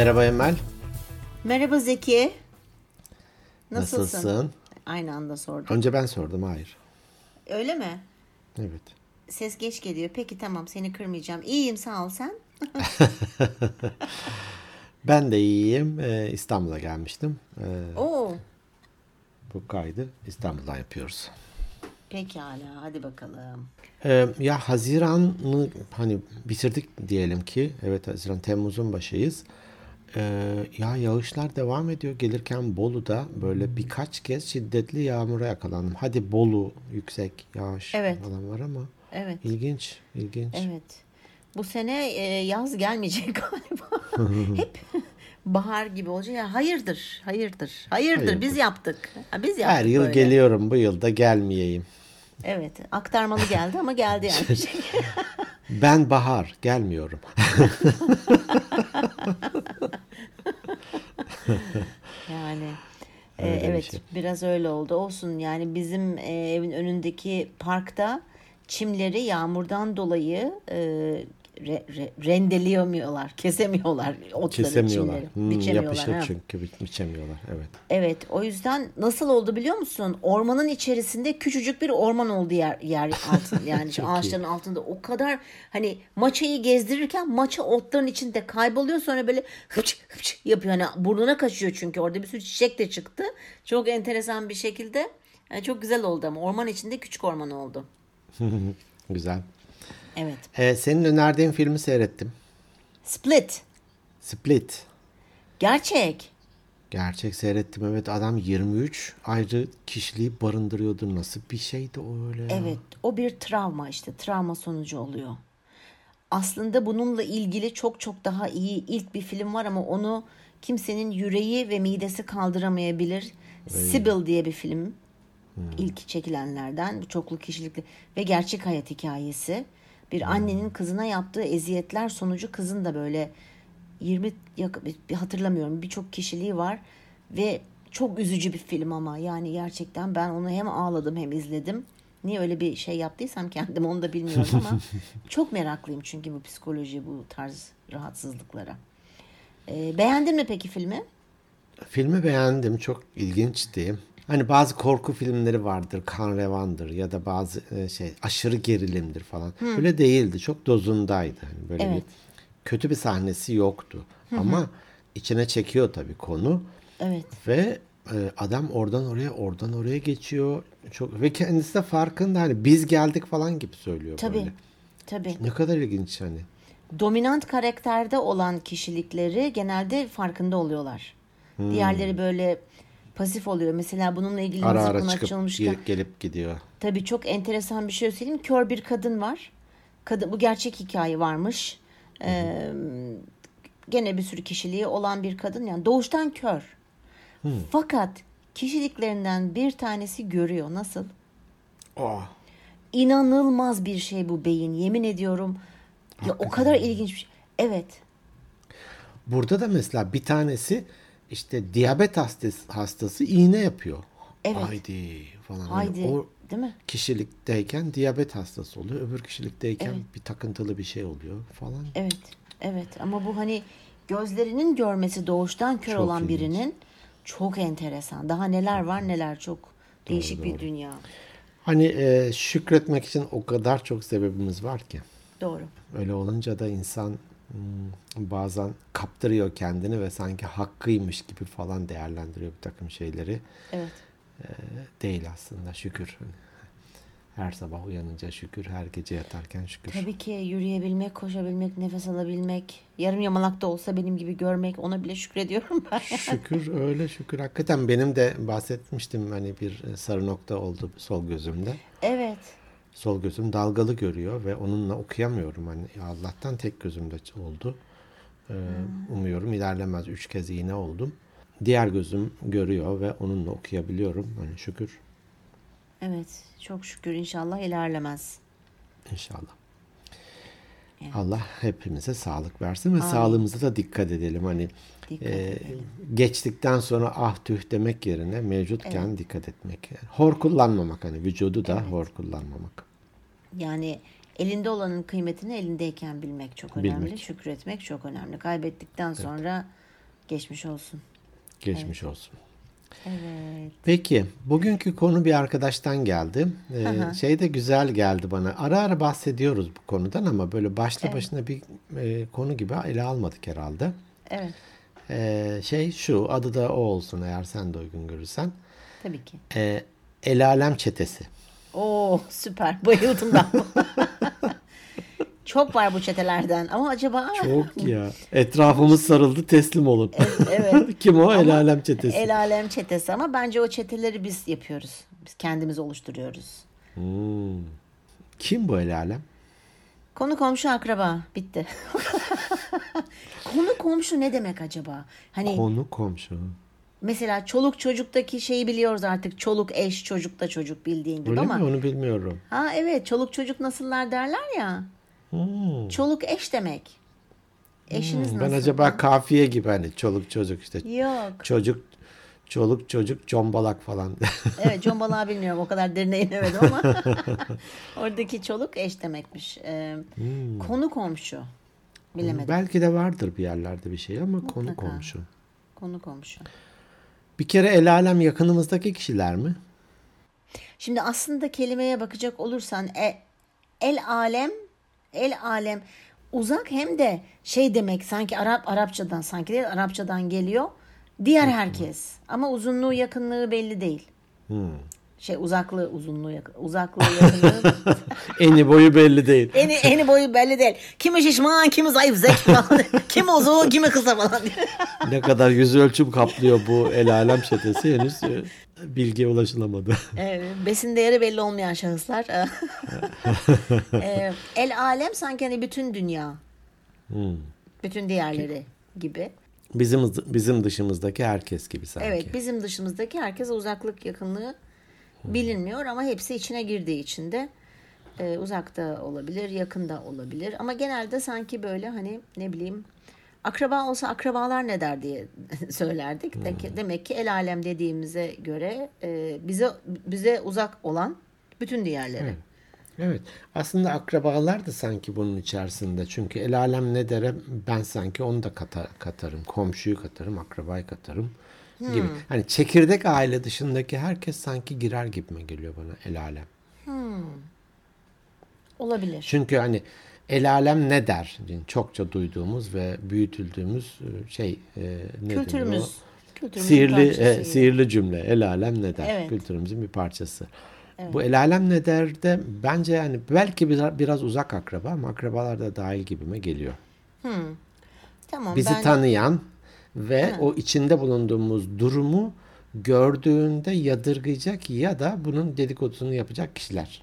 Merhaba Emel. Merhaba Zeki. Nasılsın? Nasılsın? Aynı anda sordum. Önce ben sordum. Hayır. Öyle mi? Evet. Ses geç geliyor. Peki tamam seni kırmayacağım. İyiyim sağ ol sen. Ben de iyiyim. Ee, İstanbul'a gelmiştim. Ee, Oo. bu kaydı İstanbul'dan yapıyoruz. Pekala hadi bakalım. Ee, ya Haziran'ı hani bitirdik diyelim ki. Evet Haziran Temmuz'un başıyız. Ee, ya yağışlar devam ediyor. Gelirken Bolu'da böyle birkaç kez şiddetli yağmura yakalandım. Hadi Bolu yüksek yağış Evet. falan var ama Evet. ilginç, ilginç. Evet. Bu sene e, yaz gelmeyecek galiba. Hep bahar gibi olacak. Ya hayırdır, hayırdır, hayırdır. Hayırdır. Biz yaptık. Ha, biz yaptık Her yıl böyle. geliyorum bu yıl da gelmeyeyim. Evet. Aktarmalı geldi ama geldi yani. Ben bahar gelmiyorum. Yani e, Öyle bir evet şey. biraz öyle oldu. Olsun yani bizim e, evin önündeki parkta çimleri yağmurdan dolayı e, re, re, rendeleyemiyorlar, kesemiyorlar otları, Kesemiyorlar. çimleri. Hmm, biçemiyorlar. yapışık ha. çünkü bi- biçemiyorlar. Evet. Evet o yüzden nasıl oldu biliyor musun? Ormanın içerisinde küçücük bir orman oldu yer, yer altında yani şu Çok iyi. ağaçların altında o kadar hani maçayı gezdirirken maça otların içinde kayboluyor sonra böyle hıç hıç yapıyor hani burnuna kaçıyor çünkü orada bir sürü çiçek de çıktı. Çok enteresan bir şekilde yani çok güzel oldu ama orman içinde küçük orman oldu. Güzel. Evet. Ee, senin önerdiğin filmi seyrettim. Split. Split. Gerçek. Gerçek seyrettim. Evet adam 23 ayrı kişiliği barındırıyordu. Nasıl bir şeydi o öyle ya? Evet, o bir travma işte, travma sonucu oluyor. Aslında bununla ilgili çok çok daha iyi ilk bir film var ama onu kimsenin yüreği ve midesi kaldıramayabilir. Sibyl diye bir film. İlk çekilenlerden, çoklu kişilikli ve gerçek hayat hikayesi. Bir annenin kızına yaptığı eziyetler sonucu kızın da böyle 20 yak- bir hatırlamıyorum birçok kişiliği var ve çok üzücü bir film ama yani gerçekten ben onu hem ağladım hem izledim. Niye öyle bir şey yaptıysam kendim onu da bilmiyorum ama çok meraklıyım çünkü bu psikoloji bu tarz rahatsızlıklara. Ee, beğendin mi peki filmi? Filmi beğendim. Çok ilginçti. Hani bazı korku filmleri vardır. Kan revandır ya da bazı e, şey aşırı gerilimdir falan. Öyle değildi. Çok dozundaydı. Hani böyle Evet. bir kötü bir sahnesi yoktu. Ama içine çekiyor tabii konu. Evet. Ve e, adam oradan oraya oradan oraya geçiyor. Çok ve kendisi de farkında hani biz geldik falan gibi söylüyor Tabii. böyle. Tabii. Ne kadar ilginç hani. dominant karakterde olan kişilikleri genelde farkında oluyorlar. Hmm. Diğerleri böyle pasif oluyor. Mesela bununla ilgili Ara ara çıkıp açılmışken gelip, gelip gidiyor. Tabii çok enteresan bir şey söyleyeyim. Kör bir kadın var. Kadın bu gerçek hikaye varmış. Ee, gene bir sürü kişiliği olan bir kadın yani doğuştan kör. Fakat kişiliklerinden bir tanesi görüyor. Nasıl? Oh. İnanılmaz bir şey bu beyin. Yemin ediyorum. Ya o kadar ilginç bir şey. Evet. Burada da mesela bir tanesi işte diyabet hastası, hastası iğne yapıyor. Evet. Haydi falan. Haydi. o Değil mi? kişilikteyken diyabet hastası oluyor. Öbür kişilikteyken bir takıntılı bir şey oluyor falan. Evet. Evet. Ama bu hani gözlerinin görmesi doğuştan kör Çok olan ilginç. birinin çok enteresan. Daha neler var neler çok değişik bir dünya. Hani e, şükretmek için o kadar çok sebebimiz var ki. Doğru. Öyle olunca da insan hmm, bazen kaptırıyor kendini ve sanki hakkıymış gibi falan değerlendiriyor bir takım şeyleri. Evet. Değil aslında şükür. Her sabah uyanınca şükür, her gece yatarken şükür. Tabii ki yürüyebilmek, koşabilmek, nefes alabilmek, yarım yamalak da olsa benim gibi görmek ona bile şükrediyorum ben. Şükür öyle şükür. Hakikaten benim de bahsetmiştim hani bir sarı nokta oldu sol gözümde. Evet. Sol gözüm dalgalı görüyor ve onunla okuyamıyorum. Hani Allah'tan tek gözümde oldu. Ee, Umuyorum ilerlemez. Üç kez iğne oldum. Diğer gözüm görüyor ve onunla okuyabiliyorum. Hani şükür Evet. Çok şükür inşallah ilerlemez. inşallah. Allah hepimize sağlık versin ve sağlığımıza da dikkat edelim. Hani Dikkat e, edelim. geçtikten sonra ah tüh demek yerine mevcutken dikkat etmek. Hor kullanmamak hani vücudu da hor kullanmamak. Yani elinde olanın kıymetini elindeyken bilmek çok önemli. Bilmek. Şükretmek çok önemli. Kaybettikten sonra Geçmiş olsun. Geçmiş olsun. Evet. Peki, bugünkü konu bir arkadaştan geldi. Ee, şey de güzel geldi bana. Ara ara bahsediyoruz bu konudan ama böyle başlı başına bir e, konu gibi ele almadık herhalde. Evet. Ee, şey şu, adı da o olsun eğer sen de uygun görürsen. Tabii ki. Ee, El Alem Çetesi. Oo süper. Bayıldım ben. Çok var bu çetelerden ama acaba Çok ya. Etrafımız sarıldı teslim olun. evet. Kim o? El Alem Çetesi. El alem çetesi ama bence o çeteleri biz yapıyoruz. Biz kendimiz oluşturuyoruz. Hmm. Kim bu El Alem? Konu komşu akraba. Bitti. Konu komşu ne demek acaba? Hani Konu komşu. Mesela çoluk çocuktaki şeyi biliyoruz artık. Çoluk eş çocuk da çocuk bildiğin gibi Öyle ama. mi? Onu bilmiyorum. Ha evet çoluk çocuk nasıllar derler ya. Hmm. Çoluk eş demek. Eşiniz Ben nasıl? acaba kafiye gibi hani çoluk çocuk işte Yok. çocuk çoluk çocuk combalak falan. Evet combalağı bilmiyorum o kadar derine inemedim ama oradaki çoluk eş demekmiş. Ee, Konu komşu. Bilemedim. Belki de vardır bir yerlerde bir şey ama konu Mutlaka. komşu. Konu komşu. Bir kere el alem yakınımızdaki kişiler mi? Şimdi aslında kelimeye bakacak olursan e, el alem el alem uzak hem de şey demek sanki Arap Arapçadan sanki değil Arapçadan geliyor. Diğer herkes ama uzunluğu yakınlığı belli değil. Şey uzaklığı uzunluğu yakın, uzaklığı yakınlığı Eni boyu belli değil. eni, eni boyu belli değil. Kimi şişman kimi zayıf zek falan. kimi uzun kimi kısa falan. ne kadar yüz ölçüm kaplıyor bu el alem çetesi henüz e, bilgiye ulaşılamadı. Evet, besin değeri belli olmayan şahıslar. Ee, el alem sanki hani bütün dünya. Bütün diğerleri gibi. Bizim bizim dışımızdaki herkes gibi sanki. Evet bizim dışımızdaki herkese uzaklık yakınlığı bilinmiyor ama hepsi içine girdiği için de e, uzakta olabilir, yakında olabilir. Ama genelde sanki böyle hani ne bileyim akraba olsa akrabalar ne der diye söylerdik. De ki- Demek ki el alem dediğimize göre e, bize bize uzak olan bütün diğerleri. Evet. Aslında akrabalar da sanki bunun içerisinde. Çünkü el alem ne dere ben sanki onu da kata- katarım. Komşuyu katarım, akrabayı katarım gibi. Hani çekirdek aile dışındaki herkes sanki girer gibime geliyor bana el alem. Olabilir. Çünkü hani el alem ne der? Yani çokça duyduğumuz ve büyütüldüğümüz e, şey e, ne Kültürümüz. o? Kültürümüzün Sihirli, e, sihirli cümle. El alem ne der? Evet. Kültürümüzün bir parçası. Bu el alem ne der de bence yani belki biraz, biraz uzak akraba ama akrabalar da dahil gibime geliyor. Tamam Bizi ben tanıyan ve o içinde bulunduğumuz durumu gördüğünde yadırgayacak ya da bunun dedikodusunu yapacak kişiler.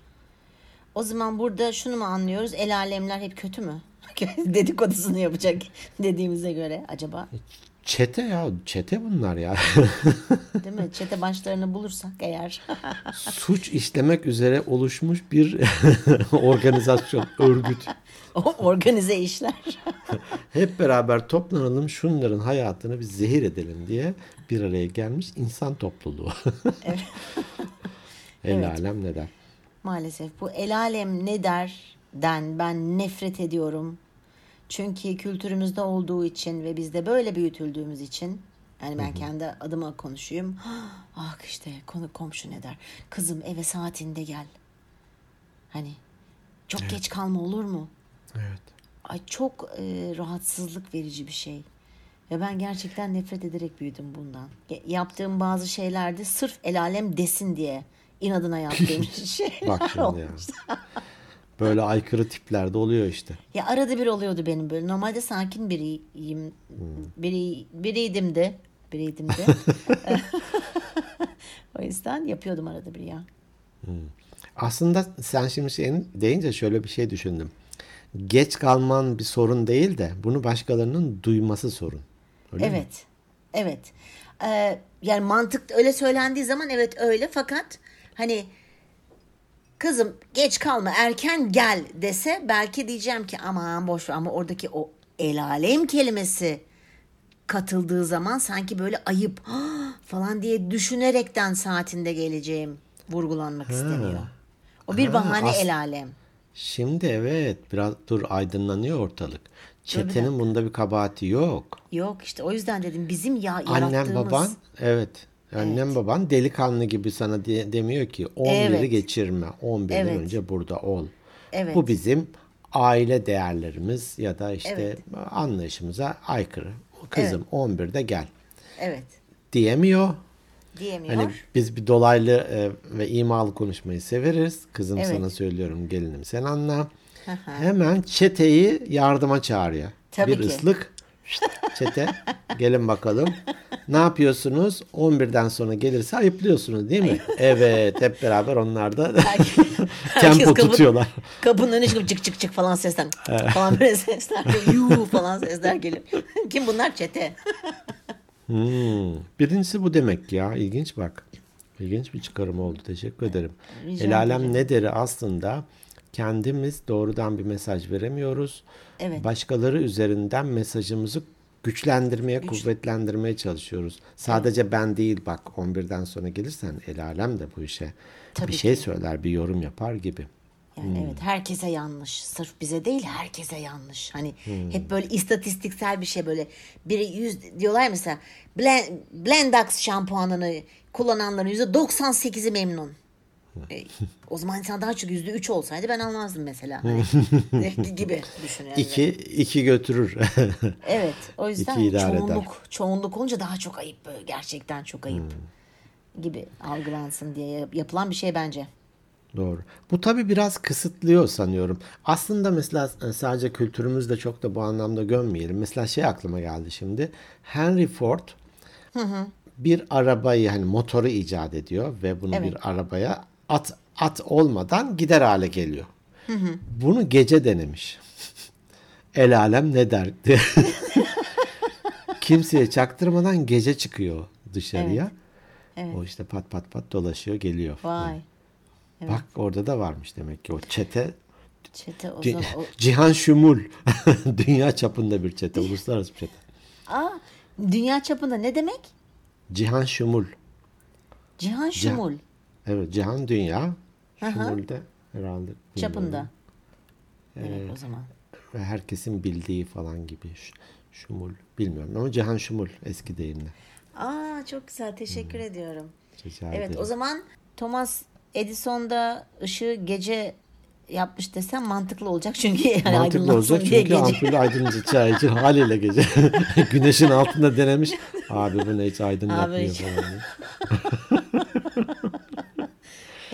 o zaman burada şunu mu anlıyoruz? El alemler hep kötü mü? Dedikodusunu yapacak dediğimize göre acaba. Çete ya, çete bunlar ya. Değil mi? Çete başlarını bulursak eğer. Suç işlemek üzere oluşmuş bir organizasyon, örgüt. o organize işler. Hep beraber toplanalım şunların hayatını bir zehir edelim diye bir araya gelmiş insan topluluğu. El Evet. alem ne der? Maalesef bu el alem ne derden ben nefret ediyorum. Çünkü kültürümüzde olduğu için ve bizde böyle büyütüldüğümüz için yani ben kendi adıma konuşayım. Ah işte konu komşu ne der? Kızım eve saatinde gel. Hani çok geç kalma olur mu? Evet. Ay çok e, rahatsızlık verici bir şey. Ve ben gerçekten nefret ederek büyüdüm bundan. Ya- Yaptığım bazı şeylerde sırf el alem desin diye inadına yaptığım şeyler Bak şimdi ya. Böyle aykırı tiplerde oluyor işte. Ya arada bir oluyordu benim böyle. Normalde sakin biriyim. Biri, biriydim de. Biriydim de. o yüzden yapıyordum arada bir ya. Aslında sen şimdi şeyin deyince şöyle bir şey düşündüm. Geç kalman bir sorun değil de bunu başkalarının duyması sorun. Öyle mi? evet. Evet. Ee, yani mantık öyle söylendiği zaman evet öyle fakat hani kızım geç kalma erken gel dese belki diyeceğim ki aman boş ver ama oradaki o el alem kelimesi katıldığı zaman sanki böyle ayıp falan diye düşünerekten saatinde geleceğim vurgulanmak isteniyor. O bir Ha, bahane as- el alem. Şimdi evet biraz dur aydınlanıyor ortalık. Çetenin bunda bir kabahati yok. Yok işte o yüzden dedim bizim ya Annem yarattığımız. baban evet. Annem baban delikanlı gibi sana diye, demiyor ki 11'i Evet. geçirme. 11'den Evet. önce burada ol. Evet. Bu bizim aile değerlerimiz ya da işte Evet. anlayışımıza aykırı. Kızım 11'de gel Evet. diyemiyor. Diyemiyor. Hani biz bir dolaylı e, ve imalı konuşmayı severiz. Kızım Evet. sana söylüyorum gelinim sen anla. Hı. Hemen çeteyi yardıma çağırıyor. Tabii bir ki. ıslık. Çete gelin bakalım. Ne yapıyorsunuz? 11'den sonra gelirse ayıplıyorsunuz değil mi? Evet hep beraber onlar da tempo kapı- tutuyorlar. Kapının önüne çıkıp çık çık çık falan sesler falan böyle sesler yuu falan sesler gelip kim bunlar çete Hmm. Birincisi bu demek ya. İlginç bak. İlginç bir çıkarım oldu. Teşekkür ederim. Rica El alem ne deri aslında kendimiz doğrudan bir mesaj veremiyoruz. Evet. Başkaları üzerinden mesajımızı güçlendirmeye, kuvvetlendirmeye çalışıyoruz. Sadece ben değil bak 11'den sonra gelirsen el alem de bu işe Tabii bir şey ki. söyler, bir yorum yapar gibi. Yani evet herkese yanlış. Sırf bize değil herkese yanlış. Hani Hmm. hep böyle istatistiksel bir şey böyle biri yüz diyorlar mesela Blend, Blendax şampuanını kullananların yüzde 98'i memnun. E, o zaman insan daha çok yüzde üç olsaydı ben almazdım mesela. Hani, gibi düşün yani. İki, iki götürür. Evet o yüzden idare eder. çoğunluk çoğunluk olunca daha çok ayıp gerçekten çok ayıp Hmm. gibi algılansın diye yap- yapılan bir şey bence. Doğru. Bu tabii biraz kısıtlıyor sanıyorum. Aslında mesela e, sadece kültürümüzde çok da bu anlamda gömmeyelim. Mesela şey aklıma geldi şimdi. Henry Ford bir arabayı hani motoru icat ediyor ve bunu Evet. bir arabaya at at olmadan gider hale geliyor. Bunu gece denemiş. El alem ne der diye. Kimseye çaktırmadan gece çıkıyor dışarıya. O işte pat pat pat dolaşıyor geliyor. Vay. Bak orada da varmış demek ki o çete. Çete o zaman o- Cihan Şumul. Dünya çapında bir çete. Uluslararası bir çete. Aa, dünya çapında ne demek? Cihan Şumul. Cihan Şumul Evet Cihan Dünya. Hı hı. Şumul de herhalde. çapında. bilmiyorum. Evet o zaman. Ve herkesin bildiği falan gibi. Şumul. Bilmiyorum ama Cihan Şumul eski deyimle. Aa çok güzel teşekkür ediyorum. Rica Evet ederim. o zaman Thomas Edison da ışığı gece yapmış desem mantıklı olacak çünkü yani Mantıklı olacak diye çünkü gece. ampul aydınlatıcı haliyle gece. Güneşin altında denemiş. Abi bu ne hiç aydınlatmıyor Abi falan.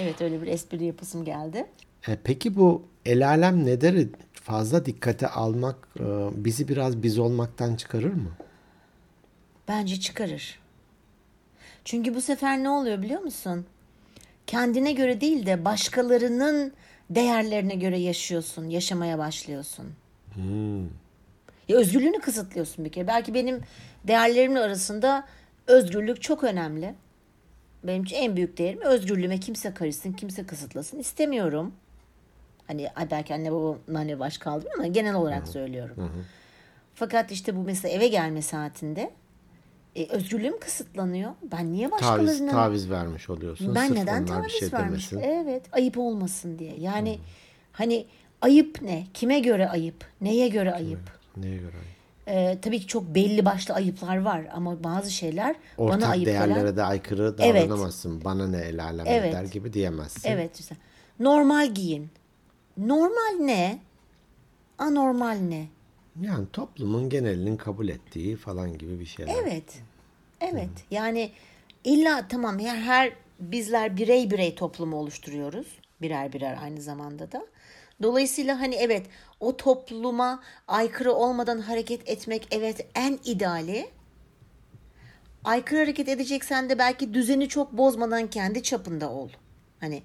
Evet öyle bir espri yapısım geldi. E, peki bu el alem ne deri fazla dikkate almak e, bizi biraz biz olmaktan çıkarır mı? Bence çıkarır. Çünkü bu sefer ne oluyor biliyor musun? Kendine göre değil de başkalarının değerlerine göre yaşıyorsun, yaşamaya başlıyorsun. Ya özgürlüğünü kısıtlıyorsun bir kere. Belki benim değerlerimin arasında özgürlük çok önemli. Benim için en büyük değerim özgürlüğüme kimse karışsın, kimse kısıtlasın istemiyorum. Hani belki anne babamın hani baş kaldım ama genel olarak söylüyorum. Fakat işte bu mesela eve gelme saatinde e, özgürlüğüm kısıtlanıyor. Ben niye Taviz, başkalarına taviz vermiş oluyorsun. ben Sırf neden taviz şey vermiş? demesin. Evet, ayıp olmasın diye. Yani hani ayıp ne? Kime göre ayıp? Neye göre ayıp? Neye göre? Ee, tabii ki çok belli başlı ayıplar var ama bazı şeyler bana Ortak ayıp değerlere gelen. de aykırı Evet. davranamazsın. Bana ne el alem Evet. der gibi diyemezsin. Evet güzel. Normal giyin. Normal ne? Anormal ne? Yani toplumun genelinin kabul ettiği falan gibi bir şeyler. Evet. Evet. Yani illa tamam ya her bizler birey birey toplumu oluşturuyoruz. Birer birer aynı zamanda da. Dolayısıyla hani evet o topluma aykırı olmadan hareket etmek evet en ideali. Aykırı hareket edeceksen de belki düzeni çok bozmadan kendi çapında ol. Hani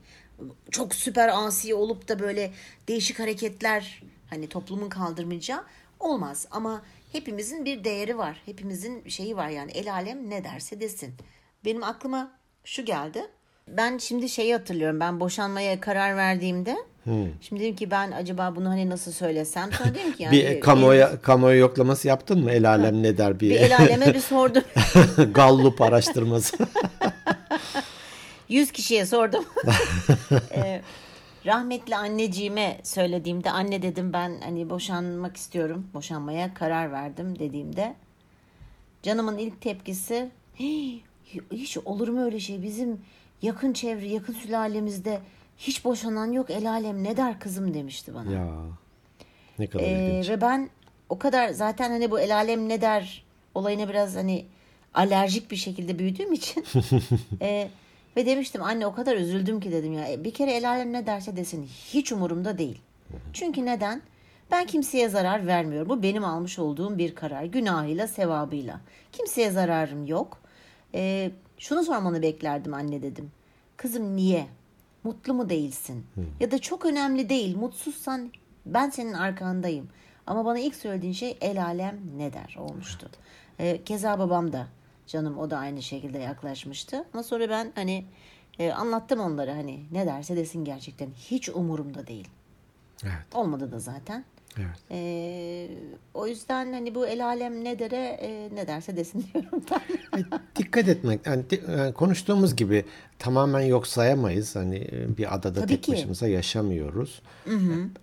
çok süper asi olup da böyle değişik hareketler hani toplumun kaldırmayacağı olmaz. Ama hepimizin bir değeri var. Hepimizin şeyi var yani el alem ne derse desin. Benim aklıma şu geldi. Ben şimdi şeyi hatırlıyorum. Ben boşanmaya karar verdiğimde şimdi dedim ki ben acaba bunu hani nasıl söylesem sonra dedim ki yani bir kamuoyu, kamuoyu yoklaması yaptın mı? El alem ne der bir, bir el aleme bir sordum. Gallup araştırması. 100 kişiye sordum. Ee, Rahmetli anneciğime söylediğimde anne dedim ben hani boşanmak istiyorum. Boşanmaya karar verdim dediğimde canımın ilk tepkisi "Hii, hiç olur mu öyle şey bizim yakın çevre yakın sülalemizde hiç boşanan yok el alem ne der kızım demişti bana. Ya ne kadar Ee, ilginç. ve ben o kadar zaten hani bu el alem ne der olayına biraz hani alerjik bir şekilde büyüdüğüm için e, ve demiştim anne o kadar üzüldüm ki dedim ya "E, bir kere el alem ne derse desin hiç umurumda değil. Çünkü neden? Ben kimseye zarar vermiyorum. Bu benim almış olduğum bir karar. Günahıyla, sevabıyla. Kimseye zararım yok. E, şunu sormanı beklerdim anne dedim. Kızım niye? Mutlu mu değilsin? Ya da çok önemli değil. Mutsuzsan ben senin arkandayım. Ama bana ilk söylediğin şey el alem ne der olmuştu. Ee, keza babam da canım o da aynı şekilde yaklaşmıştı. Ama sonra ben hani e, anlattım onlara hani ne derse desin gerçekten hiç umurumda değil. Evet, Olmadı da zaten. Evet. Ee, o yüzden hani bu el alem ne dere e, ne derse desin diyorum ben. Ay, dikkat etmek. Yani, yani konuştuğumuz gibi tamamen yok sayamayız. Hani e, bir adada Tabii tek ki. başımıza yaşamıyoruz.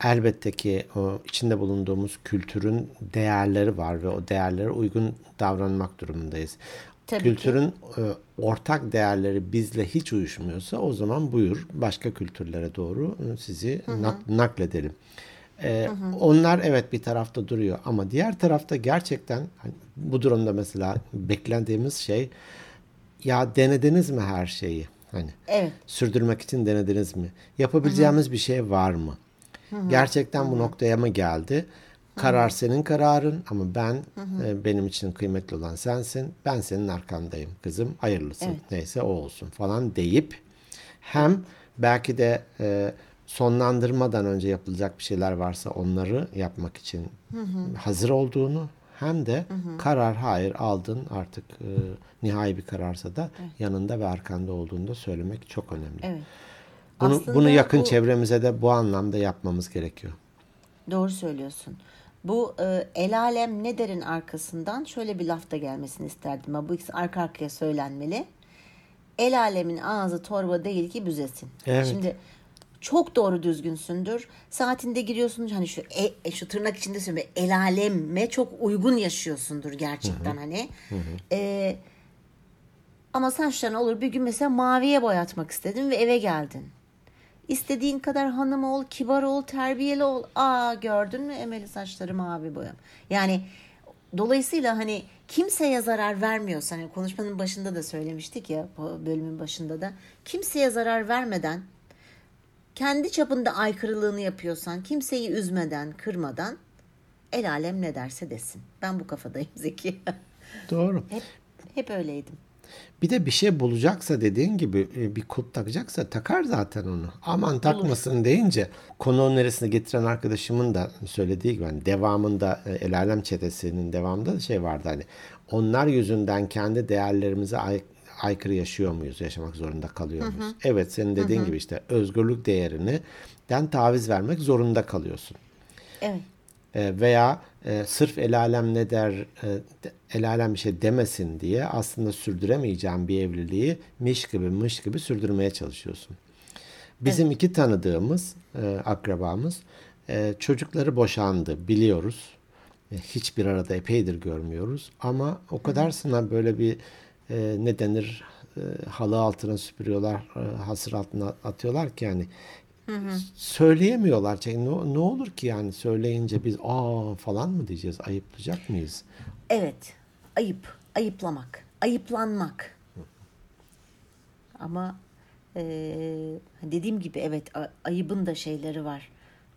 Elbette ki o içinde bulunduğumuz kültürün değerleri var ve o değerlere uygun davranmak durumundayız. Tabii Kültürün e, ortak değerleri bizle hiç uyuşmuyorsa o zaman buyur başka kültürlere doğru e, sizi nak- nakledelim. E, Onlar evet bir tarafta duruyor ama diğer tarafta gerçekten hani bu durumda mesela beklediğimiz şey ya denediniz mi her şeyi? Hani Evet. sürdürmek için denediniz mi? Yapabileceğimiz bir şey var mı? Gerçekten bu noktaya mı geldi? Karar senin kararın ama ben e, benim için kıymetli olan sensin. Ben senin arkandayım kızım. Hayırlısı. Evet. Neyse o olsun falan deyip hem belki de e, sonlandırmadan önce yapılacak bir şeyler varsa onları yapmak için hazır olduğunu hem de karar hayır aldın artık e, nihai bir kararsa da yanında ve arkanda olduğunu da söylemek çok önemli. Evet. Bunu, Aslında bunu yakın bu- çevremize de bu anlamda yapmamız gerekiyor. Doğru söylüyorsun. Bu e, el alem ne derin arkasından şöyle bir laf da gelmesini isterdim. ama Bu ikisi arka arkaya söylenmeli. El alemin ağzı torba değil ki büzesin. Evet. Şimdi çok doğru düzgünsündür. Saatinde giriyorsun hani şu e, e, şu tırnak içinde söylüyorum. El aleme çok uygun yaşıyorsundur gerçekten hani. E, ama saçlarını olur bir gün mesela maviye boyatmak istedin ve eve geldin. İstediğin kadar hanım ol, kibar ol, terbiyeli ol. Aa gördün mü Emel'i saçları mavi boyam. Yani dolayısıyla hani kimseye zarar vermiyorsan, hani konuşmanın başında da söylemiştik ya, bölümün başında da. Kimseye zarar vermeden, kendi çapında aykırılığını yapıyorsan, kimseyi üzmeden, kırmadan el alem ne derse desin. Ben bu kafadayım Zeki. Doğru. hep, hep öyleydim. Bir de bir şey bulacaksa dediğin gibi e, bir kulp takacaksa takar zaten onu. Aman takmasın deyince konu neresine getiren arkadaşımın da söylediği gibi hani devamında e, El Alem Çetesi'nin devamında da şey vardı hani onlar yüzünden kendi değerlerimize ay- aykırı yaşıyor muyuz? Yaşamak zorunda kalıyor muyuz? Evet senin dediğin gibi işte özgürlük değerini den taviz vermek zorunda kalıyorsun. Evet. E, veya e, sırf el alem ne der e, el alem bir şey demesin diye aslında sürdüremeyeceğin bir evliliği miş gibi mış gibi sürdürmeye çalışıyorsun. Bizim iki tanıdığımız e, akrabamız e, çocukları boşandı biliyoruz. E, hiçbir arada epeydir görmüyoruz ama o kadarsına böyle bir e, ne denir e, halı altına süpürüyorlar, e, hasır altına atıyorlar ki yani söyleyemiyorlar. Yani ne, ne olur ki yani söyleyince biz aa falan mı diyeceğiz? Ayıplayacak mıyız? Evet. Ayıp. Ayıplamak. Ayıplanmak. Ama eee, dediğim gibi evet ayıbın da şeyleri var.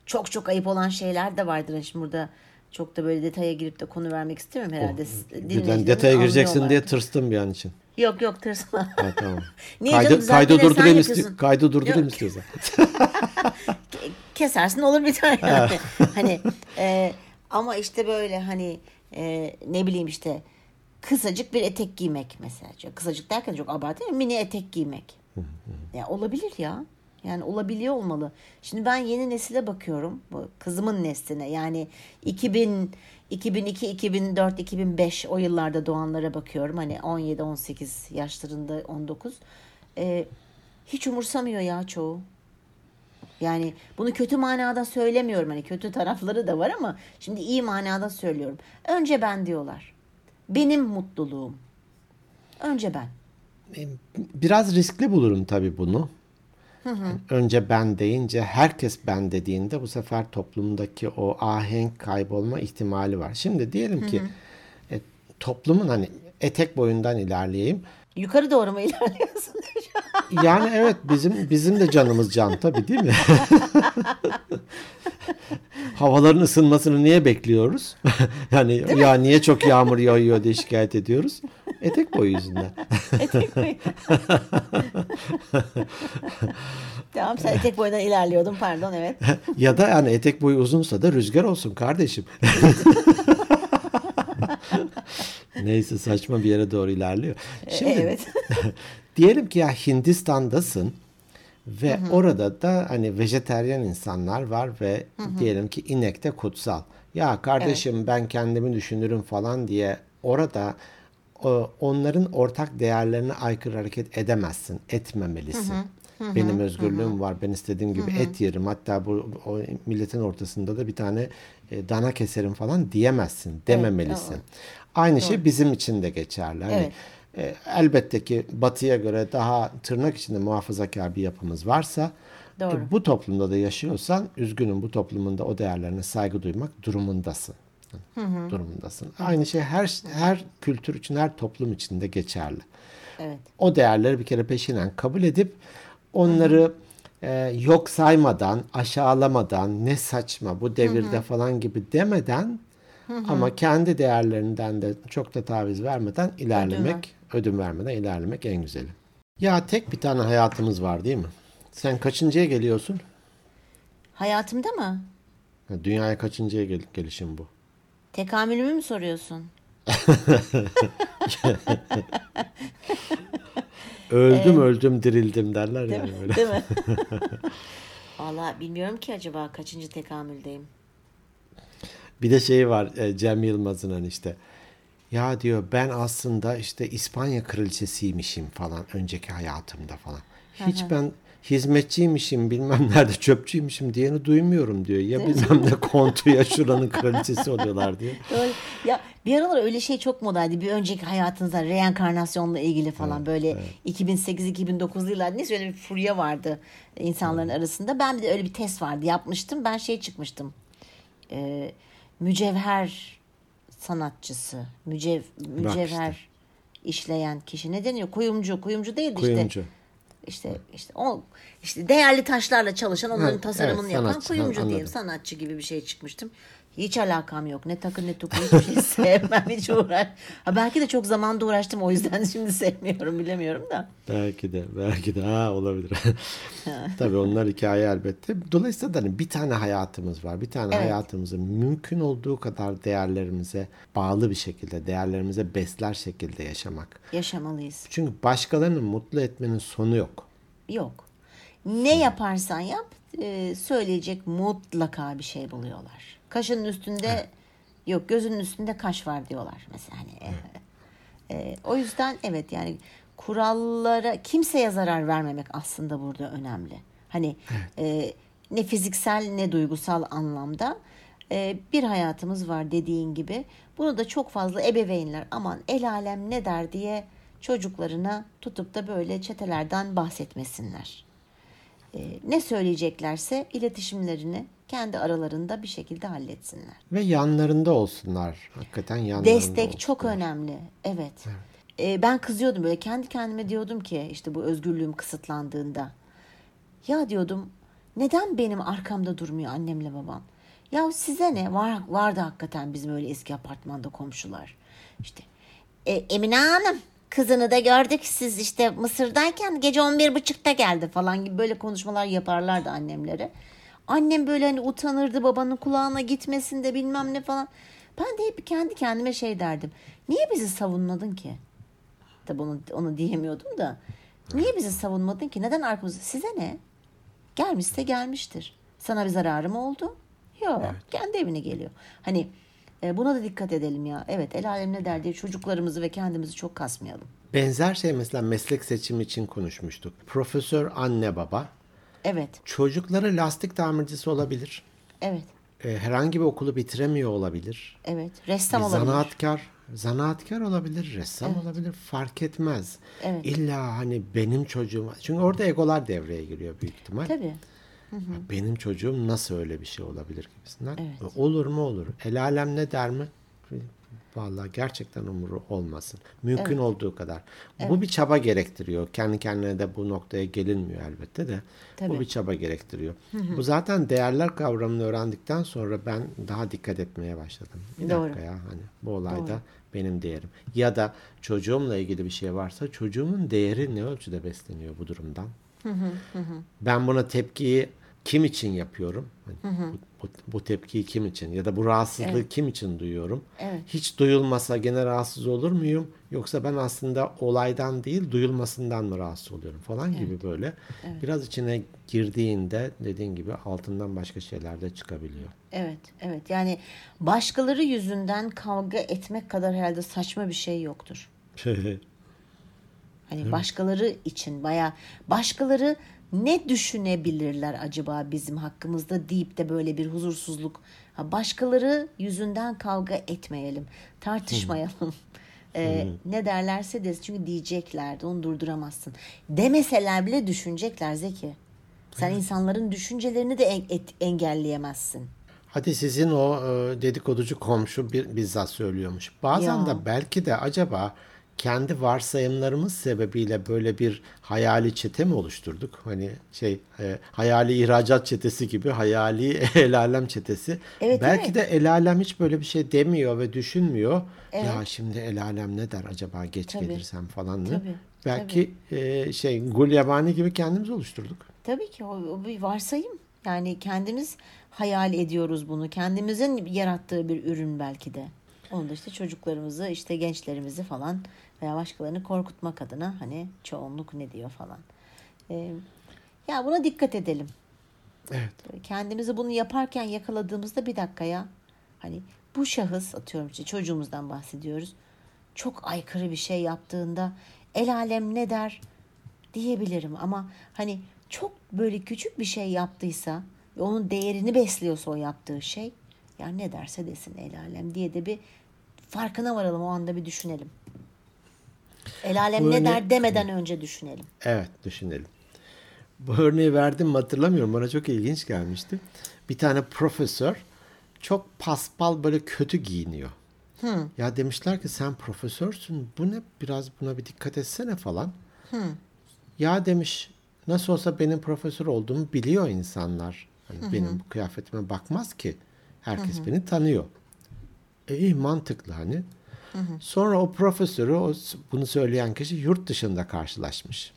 Çok çok ayıp olan şeyler de vardır. Yani Şimdi burada çok da böyle detaya girip de konu vermek istemiyorum herhalde. Birden detaya gireceksin diye tırstım bir an için. Yok yok tırsma. Ha, tamam. Niye kaydı, canım? Kaydı durdurayım, yapıyorsun. isti- kaydı durdurayım istiyorsan. kesersin olur bir tane yani. hani e, ama işte böyle hani e, ne bileyim işte kısacık bir etek giymek mesela. Kısacık derken çok abartı mini etek giymek. ya olabilir ya. Yani olabiliyor olmalı. Şimdi ben yeni nesile bakıyorum. Bu kızımın nesline. Yani 2000 2002, 2004, 2005 o yıllarda doğanlara bakıyorum. Hani 17, 18 yaşlarında 19. E, hiç umursamıyor ya çoğu. Yani bunu kötü manada söylemiyorum. Hani kötü tarafları da var ama şimdi iyi manada söylüyorum. Önce ben diyorlar. Benim mutluluğum. Önce ben. Biraz riskli bulurum tabii bunu. Önce ben deyince herkes ben dediğinde bu sefer toplumdaki o ahenk kaybolma ihtimali var. Şimdi diyelim ki e, toplumun hani etek boyundan ilerleyeyim. Yukarı doğru mu ilerliyorsun? Yani evet bizim bizim de canımız can tabii değil mi? Havaların ısınmasını niye bekliyoruz? yani ya niye çok yağmur yağıyor diye şikayet ediyoruz. Etek boyu yüzünden. etek boyu. tamam sen etek boyundan ilerliyordun pardon evet. ya da yani etek boyu uzunsa da rüzgar olsun kardeşim. Neyse saçma bir yere doğru ilerliyor. Şimdi evet. diyelim ki ya Hindistan'dasın ve orada da hani vejeteryan insanlar var ve diyelim ki inek de kutsal. Ya kardeşim ben kendimi düşünürüm falan diye orada onların ortak değerlerine aykırı hareket edemezsin, etmemelisin. Benim özgürlüğüm var. Ben istediğim gibi et yerim. Hatta bu o milletin ortasında da bir tane e, dana keserim falan diyemezsin, dememelisin. doğru. Aynı şey bizim için de geçerli. Hani Evet. e, elbette ki batıya göre daha tırnak içinde muhafazakar bir yapımız varsa Doğru. e, bu toplumda da yaşıyorsan üzgünüm bu toplumunda o değerlerine saygı duymak durumundasın. Durumundasın. Aynı şey her her kültür için, her toplum için de geçerli. Evet. O değerleri bir kere peşinen kabul edip onları e, yok saymadan, aşağılamadan, ne saçma bu devirde falan gibi demeden ama kendi değerlerinden de çok da taviz vermeden ilerlemek, ödün vermeden ilerlemek en güzeli. Ya tek bir tane hayatımız var değil mi? Sen kaçıncıya geliyorsun? Hayatımda mı? Dünyaya kaçıncıya gel- gelişim bu? Tekamülümü mü soruyorsun? Öldüm öldüm dirildim derler Değil yani mi? böyle. Değil mi? Valla bilmiyorum ki acaba kaçıncı tekamüldeyim. Bir de şey var e, Cem Yılmaz'ın hani işte ya diyor ben aslında işte İspanya kraliçesiymişim falan önceki hayatımda falan. Hiç ben hizmetçiymişim bilmem nerede çöpçüymüşüm diyeni duymuyorum diyor. Ya bilmem ne kontu ya şuranın kraliçesi oluyorlar diyor. Öyle, ya bir aralar öyle şey çok modaydı. Bir önceki hayatınızda reenkarnasyonla ilgili falan böyle 2008-2009'lu yıllarda neyse öyle bir furya vardı insanların arasında. Ben de öyle bir test vardı yapmıştım. Ben şey çıkmıştım. Ee, mücevher sanatçısı, mücev, mücevher işleyen kişi. Ne deniyor? Kuyumcu, kuyumcu değildi işte. Kuyumcu. İşte işte o işte değerli taşlarla çalışan onların Ha, tasarımını evet, yapan sanatçı, kuyumcu ha, diyeyim anladım. sanatçı gibi bir şey çıkmıştım. Hiç alakam yok. Ne takı ne tuku hiçbir şey sevmem. Hiç uğraş. Ha, belki de çok zamanda uğraştım o yüzden şimdi sevmiyorum bilemiyorum da. Belki de belki de ha olabilir. Tabii onlar hikaye elbette. Dolayısıyla da hani bir tane hayatımız var. Bir tane Evet. hayatımızı mümkün olduğu kadar değerlerimize bağlı bir şekilde, değerlerimize besler şekilde yaşamak. Yaşamalıyız. Çünkü başkalarını mutlu etmenin sonu yok. Yok. Ne yaparsan yap e, söyleyecek mutlaka bir şey buluyorlar. Kaşının üstünde yok gözünün üstünde kaş var diyorlar mesela. Hani, e, e, o yüzden evet yani kurallara kimseye zarar vermemek aslında burada önemli. Hani e, ne fiziksel ne duygusal anlamda e, bir hayatımız var dediğin gibi. Bunu da çok fazla ebeveynler aman el alem ne der diye çocuklarına tutup da böyle çetelerden bahsetmesinler. E, ne söyleyeceklerse iletişimlerini kendi aralarında bir şekilde halletsinler. Ve yanlarında olsunlar. Hakikaten yanlarında Destek çok olsunlar. önemli. Evet. Ee, ben kızıyordum böyle kendi kendime diyordum ki işte bu özgürlüğüm kısıtlandığında. Ya diyordum neden benim arkamda durmuyor annemle babam? Ya size ne? Var, vardı hakikaten bizim öyle eski apartmanda komşular. İşte e, Emine Hanım kızını da gördük siz işte Mısır'dayken gece 11.30'da geldi falan gibi böyle konuşmalar yaparlardı annemlere. Annem böyle hani utanırdı babanın kulağına gitmesin de bilmem ne falan. Ben de hep kendi kendime şey derdim. Niye bizi savunmadın ki? Tabii onu, onu diyemiyordum da. Niye bizi savunmadın ki? Neden arkamızda? Size ne? Gelmişse gelmiştir. Sana bir zararı mı oldu? Yok. Kendi evine geliyor. Hani e, buna da dikkat edelim ya. Evet el alem ne der diye çocuklarımızı ve kendimizi çok kasmayalım. Benzer şey mesela meslek seçimi için konuşmuştuk. Profesör anne baba Evet. Çocukları lastik tamircisi olabilir. Evet. E, herhangi bir okulu bitiremiyor olabilir. Evet. Ressam Bir olabilir. Zanaatkar, zanaatkar olabilir, ressam olabilir fark etmez. Evet. İlla hani benim çocuğum çünkü orada egolar devreye giriyor büyük ihtimal. Tabii. Benim çocuğum nasıl öyle bir şey olabilir gibisinden. Evet. Olur mu olur. El alem ne der mi? Vallahi gerçekten umuru olmasın. Mümkün olduğu kadar. Bu bir çaba gerektiriyor. Kendi kendine de bu noktaya gelinmiyor elbette de. Tabii. Bu bir çaba gerektiriyor. Bu zaten değerler kavramını öğrendikten sonra ben daha dikkat etmeye başladım. Bir Doğru. dakika ya hani bu olayda Doğru. benim değerim. Ya da çocuğumla ilgili bir şey varsa çocuğumun değeri ne ölçüde besleniyor bu durumdan? Ben buna tepkiyi kim için yapıyorum? Hani bu, bu, bu tepkiyi kim için ya da bu rahatsızlığı kim için duyuyorum? Evet. Hiç duyulmasa gene rahatsız olur muyum? Yoksa ben aslında olaydan değil duyulmasından mı rahatsız oluyorum falan gibi böyle. Biraz içine girdiğinde dediğin gibi altından başka şeyler de çıkabiliyor. Evet, evet. Yani başkaları yüzünden kavga etmek kadar herhalde saçma bir şey yoktur. Hani başkaları için baya başkaları ne düşünebilirler acaba bizim hakkımızda deyip de böyle bir huzursuzluk. Ha, başkaları yüzünden kavga etmeyelim, tartışmayalım. Ee, ne derlerse desin çünkü diyecekler onu durduramazsın. Demeseler bile düşünecekler Zeki. Sen insanların düşüncelerini de et- engelleyemezsin. Hadi sizin o e, dedikoducu komşu bir, bizzat söylüyormuş. Bazen Ya. de belki de acaba kendi varsayımlarımız sebebiyle böyle bir hayali çete mi oluşturduk? Hani şey e, hayali ihracat çetesi gibi hayali el alem çetesi. Evet, belki evet. de el alem hiç böyle bir şey demiyor ve düşünmüyor. Ya şimdi el alem ne der acaba geç Tabii. gelirsem falan mı? Tabii, Belki e, şey gulyabani gibi kendimiz oluşturduk. Tabii ki o, o bir varsayım. Yani kendimiz hayal ediyoruz bunu. Kendimizin yarattığı bir ürün belki de. Onu da işte çocuklarımızı, işte gençlerimizi falan veya başkalarını korkutmak adına hani çoğunluk ne diyor falan. Ee, ya buna dikkat edelim. Evet. Kendimizi bunu yaparken yakaladığımızda bir dakika ya. Hani bu şahıs atıyorum işte çocuğumuzdan bahsediyoruz. Çok aykırı bir şey yaptığında el alem ne der diyebilirim ama hani çok böyle küçük bir şey yaptıysa ve onun değerini besliyorsa o yaptığı şey ya ne derse desin el alem diye de bir farkına varalım o anda bir düşünelim. El alem Bu ne der demeden önce düşünelim. Evet düşünelim. Bu örneği verdim mi hatırlamıyorum. Bana çok ilginç gelmişti. Bir tane profesör çok paspal böyle kötü giyiniyor. Ya demişler ki sen profesörsün bu ne biraz buna bir dikkat etsene falan. Ya demiş nasıl olsa benim profesör olduğumu biliyor insanlar. Hani benim bu kıyafetime bakmaz ki. Herkes beni tanıyor. E, iyi mantıklı hani. Sonra o profesörü o, bunu söyleyen kişi yurt dışında karşılaşmış.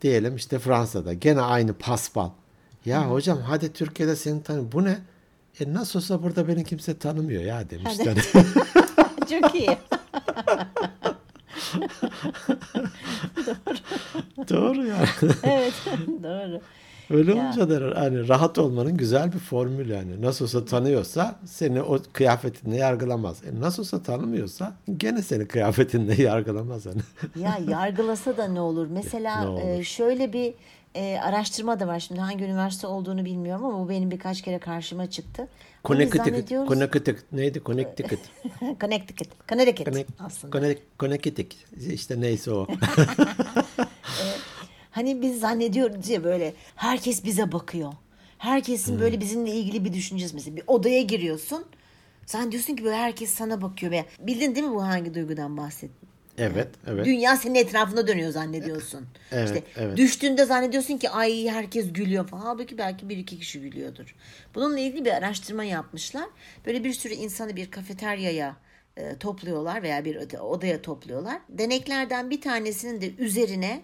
Diyelim işte Fransa'da gene aynı paspal. Ya hocam hadi Türkiye'de seni tanı. Bu ne? E nasıl olsa burada beni kimse tanımıyor ya demişler. Çok iyi. Doğru yani. evet doğru. Öyle Ya. olunca da hani rahat olmanın güzel bir formül yani. Nasıl olsa tanıyorsa seni o kıyafetinle yargılamaz. E nasıl olsa tanımıyorsa gene seni kıyafetinle yargılamaz hani. Ya yargılasa da ne olur? Mesela Ne olur? e, şöyle bir e, araştırma da var. Şimdi hangi üniversite olduğunu bilmiyorum ama bu benim birkaç kere karşıma çıktı. Connecticut, Connecticut neydi? Connecticut. Connecticut. Connecticut Connect- aslında. Connect- Connecticut. İşte neyse o. Hani biz zannediyoruz ya böyle herkes bize bakıyor. Herkesin Hmm. böyle bizimle ilgili bir düşüncesi mesela. Bir odaya giriyorsun. Sen diyorsun ki böyle herkes sana bakıyor. Veya, bildin değil mi bu hangi duygudan bahsettim? evet, evet. Dünya senin etrafında dönüyor zannediyorsun. Evet, işte evet. düştüğünde zannediyorsun ki ay herkes gülüyor falan. Halbuki belki bir iki kişi gülüyordur. Bununla ilgili bir araştırma yapmışlar. Böyle bir sürü insanı bir kafeteryaya e, topluyorlar veya bir oda- odaya topluyorlar. Deneklerden bir tanesinin de üzerine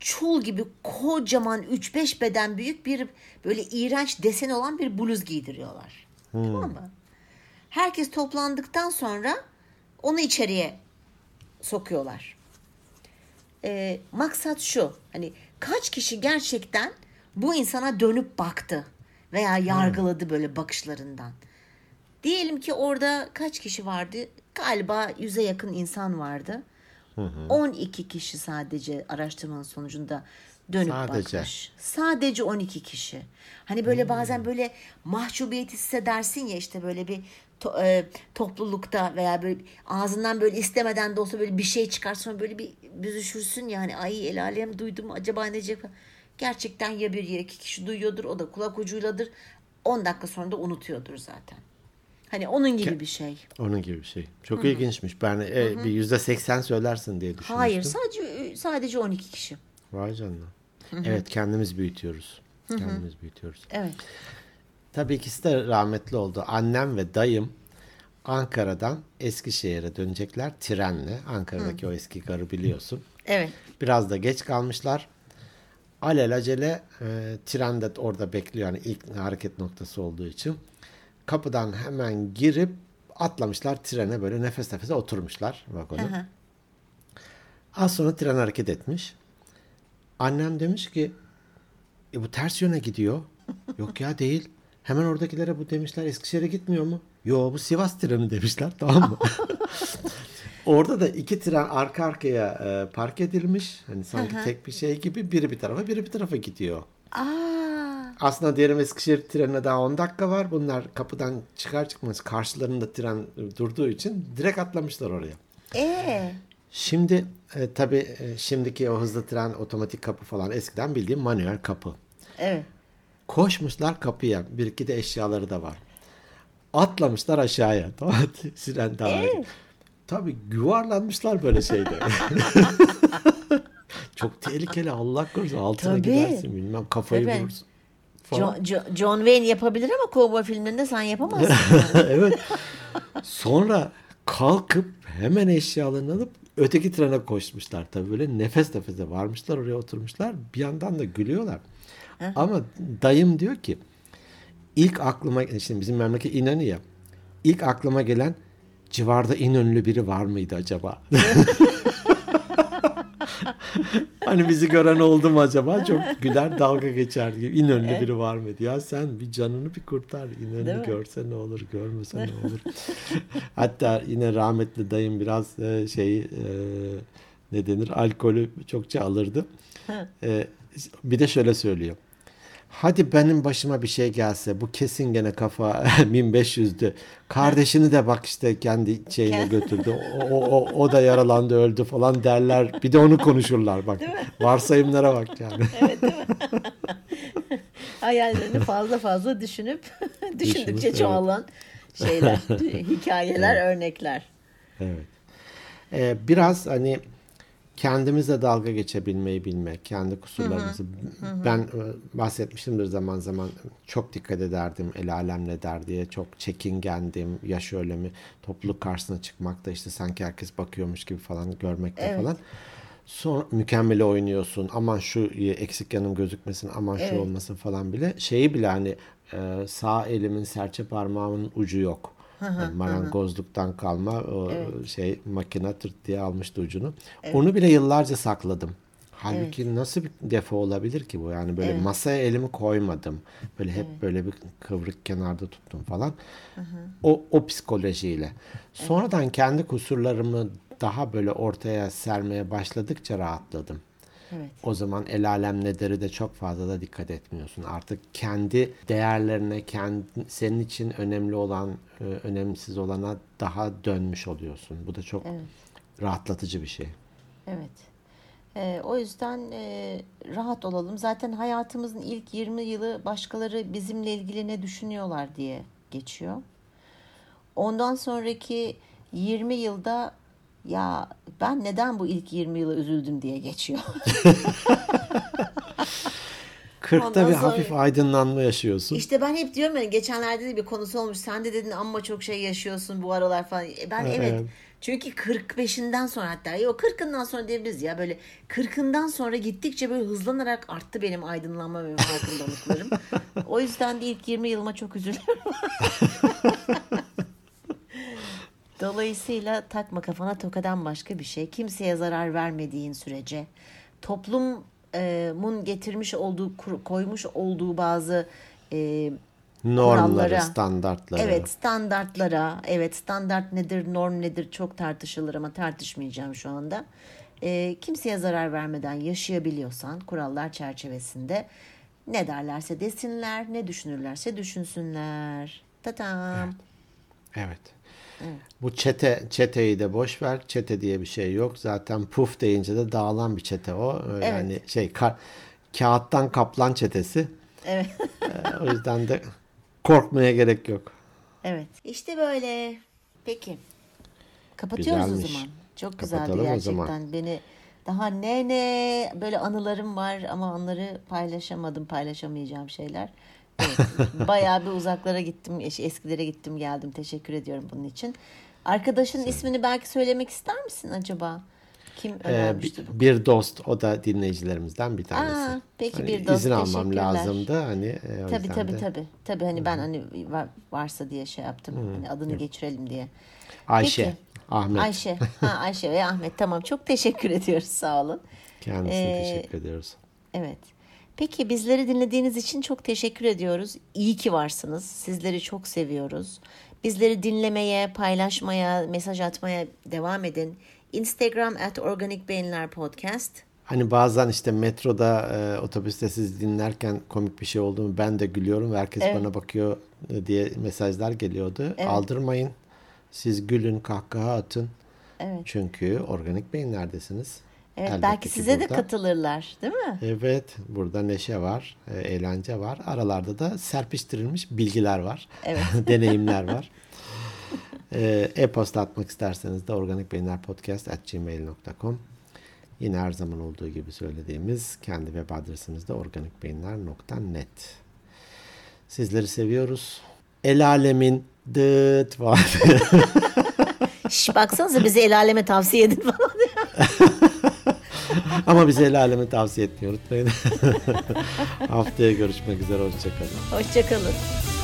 çul gibi kocaman 3-5 beden büyük bir böyle iğrenç desen olan bir bluz giydiriyorlar. Tamam mı? Herkes toplandıktan sonra onu içeriye sokuyorlar. Ee, maksat şu hani kaç kişi gerçekten bu insana dönüp baktı veya yargıladı böyle bakışlarından. Diyelim ki orada kaç kişi vardı? Galiba yüze yakın insan vardı. 12 kişi sadece araştırmanın sonucunda dönüp Sadece. bakmış. Sadece 12 kişi. Hani böyle bazen böyle mahcubiyet hissedersin ya işte böyle bir to- e, toplulukta veya böyle ağzından böyle istemeden de olsa böyle bir şey çıkar sonra böyle bir büzüşürsün yani ay el alem duydum acaba ne diyecek? Gerçekten ya bir ya iki kişi duyuyordur o da kulak ucuyladır. 10 dakika sonra da unutuyordur zaten. Hani onun gibi bir şey. Onun gibi bir şey. Çok ilginçmiş. Ben e, bir yüzde seksen söylersin diye düşünmüştüm. Hayır sadece sadece 12 kişi. Vay canına. Evet kendimiz büyütüyoruz. Kendimiz büyütüyoruz. Evet. Tabii ikisi de rahmetli oldu. Annem ve dayım Ankara'dan Eskişehir'e dönecekler trenle. Ankara'daki o eski garı biliyorsun. Evet. Biraz da geç kalmışlar. Alelacele e, tren de orada bekliyor. Yani ilk hareket noktası olduğu için. Kapıdan hemen girip atlamışlar trene böyle nefes nefese oturmuşlar vagona. Az sonra tren hareket etmiş. Annem demiş ki e, bu ters yöne gidiyor. Yok ya değil. Hemen oradakilere bu demişler Eskişehir'e gitmiyor mu? Yo bu Sivas treni demişler tamam mı? Orada da iki tren arka arkaya e, park edilmiş. Hani sanki tek bir şey gibi biri bir tarafa biri bir tarafa gidiyor. Aa, Aslında diyelim Eskişehir trenine daha 10 dakika var. Bunlar kapıdan çıkar çıkmaz karşılarında tren durduğu için direkt atlamışlar oraya. ee, Şimdi e, tabii e, şimdiki o hızlı tren otomatik kapı falan eskiden bildiğim manuel kapı. evet. Koşmuşlar kapıya. Bir iki de eşyaları da var. Atlamışlar aşağıya. Siren daha. Tabii yuvarlanmışlar böyle şeyde. Çok tehlikeli Allah korusun. Altına Tabii. gidersin bilmem kafayı Tabii. vurursun. Falan. John, Jo- John Wayne yapabilir ama kovboy filmlerinde sen yapamazsın. evet. Sonra kalkıp hemen eşyalarını alıp öteki trene koşmuşlar. Tabii böyle nefes nefese varmışlar oraya oturmuşlar. Bir yandan da gülüyorlar. Ama dayım diyor ki ilk aklıma şimdi bizim memleket İnönü ya. İlk aklıma gelen civarda İnönülü biri var mıydı acaba? hani bizi gören oldu mu acaba? Çok güler dalga geçer gibi. İnönülü biri var mıydı? Ya sen bir canını bir kurtar. Mi? görse ne olur, görmese ne olur. Hatta yine rahmetli dayım biraz şey ne denir alkolü çokça alırdı. E, bir de şöyle söylüyor. Hadi benim başıma bir şey gelse bu kesin gene kafa 1500'dü. Kardeşini de bak işte kendi şeyine götürdü. O, o, o, da yaralandı öldü falan derler. Bir de onu konuşurlar bak. Varsayımlara bak yani. Hayallerini fazla fazla düşünüp düşündükçe evet. çoğalan şeyler, hikayeler, örnekler. Evet. Ee, biraz hani kendimizle dalga geçebilmeyi bilmek, kendi kusurlarımızı. Ben e, bahsetmişimdir zaman zaman çok dikkat ederdim el alem ne der diye. Çok çekingendim. Ya şöyle mi topluluk karşısına çıkmakta işte sanki herkes bakıyormuş gibi falan görmekte Evet. falan. Sonra mükemmel oynuyorsun. Aman şu eksik yanım gözükmesin. Aman şu Evet. olmasın falan bile. Şeyi bile hani e, sağ elimin serçe parmağımın ucu yok. Yani marangozluktan kalma o şey makine tırt diye almıştı ucunu. Onu bile yıllarca sakladım. Halbuki nasıl bir defo olabilir ki bu? Yani böyle masaya elimi koymadım. Böyle hep böyle bir kıvrık kenarda tuttum falan. O o psikolojiyle. Sonradan kendi kusurlarımı daha böyle ortaya sermeye başladıkça rahatladım. Evet. O zaman el alem ne deri de çok fazla da dikkat etmiyorsun. Artık kendi değerlerine, kendi, senin için önemli olan, e, önemsiz olana daha dönmüş oluyorsun. Bu da çok rahatlatıcı bir şey. Evet. Ee, o yüzden e, rahat olalım. Zaten hayatımızın ilk 20 yılı başkaları bizimle ilgili ne düşünüyorlar diye geçiyor. Ondan sonraki 20 yılda ya ben neden bu ilk 20 yıla üzüldüm diye geçiyor. 40'ta Ondan bir sonra- hafif aydınlanma yaşıyorsun. İşte ben hep diyorum ya geçenlerde de bir konusu olmuş. Sen de dedin amma çok şey yaşıyorsun bu aralar falan. E Ben Evet. evet. Çünkü 45'inden sonra hatta yok 40'ından sonra diyebiliriz ya böyle 40'ından sonra gittikçe böyle hızlanarak arttı benim aydınlanma ve farkındalıklarım. o yüzden de ilk 20 yılıma çok üzülüyorum. Dolayısıyla takma kafana tokadan başka bir şey. Kimseye zarar vermediğin sürece toplumun getirmiş olduğu koymuş olduğu bazı e, Normları, kurallara. standartları. Evet standartlara, evet standart nedir, norm nedir çok tartışılır ama tartışmayacağım şu anda. e, kimseye zarar vermeden yaşayabiliyorsan kurallar çerçevesinde ne derlerse desinler, ne düşünürlerse düşünsünler. Tatam. Evet. Bu çete çeteyi de boş ver. Çete diye bir şey yok. Zaten puf deyince de dağılan bir çete o. Ee, Yani şey ka- kağıttan kaplan çetesi. Evet. Ee, o yüzden de korkmaya gerek yok. Evet. İşte böyle. Peki. Kapatıyoruz o Güzelmiş. zaman. Çok güzeldi Kapatalım o gerçekten. zaman. Beni daha ne ne böyle anılarım var ama onları paylaşamadım, paylaşamayacağım şeyler. Evet, bayağı bir uzaklara gittim, eskilere gittim, geldim. Teşekkür ediyorum bunun için. Arkadaşın ismini belki söylemek ister misin acaba? Kim Ee, önermişti? bir, bir dost o da dinleyicilerimizden bir tanesi. Aa, peki Hani bir dost, izin almam lazımdı hani e, Tabii tabii de. tabii. Tabii hani ben hani var- varsa diye şey yaptım. Hani adını geçirelim diye. Ayşe, Peki. Ahmet Ayşe. Ha Ayşe ve Ahmet tamam. Çok teşekkür ediyoruz. Sağ olun. kendisine Ee, teşekkür ediyoruz. Evet. Peki bizleri dinlediğiniz için çok teşekkür ediyoruz. İyi ki varsınız. Sizleri çok seviyoruz. Bizleri dinlemeye, paylaşmaya, mesaj atmaya devam edin. Instagram at Organik Beyinler Podcast. Hani bazen işte metroda, e, otobüste siz dinlerken komik bir şey oldu mu ben de gülüyorum ve herkes Evet. bana bakıyor e, diye mesajlar geliyordu. Aldırmayın. Siz gülün, kahkaha atın. Evet. Çünkü organik beyinlerdesiniz. Evet Elbette belki ki size de burada- katılırlar, değil mi? Evet, burada neşe var, e, eğlence var. Aralarda da serpiştirilmiş bilgiler var. Evet. deneyimler var. E, E-posta atmak isterseniz de organikbeyinlerpodcast.gmail.com Yine her zaman olduğu gibi söylediğimiz kendi web adresimizde organikbeyinler.net Sizleri seviyoruz. El alemin dıt var. Şş, baksanıza bize el aleme tavsiye edin falan. Ama bize el alemi tavsiye etmeyi unutmayın. Haftaya görüşmek üzere. Hoşçakalın. Hoşçakalın.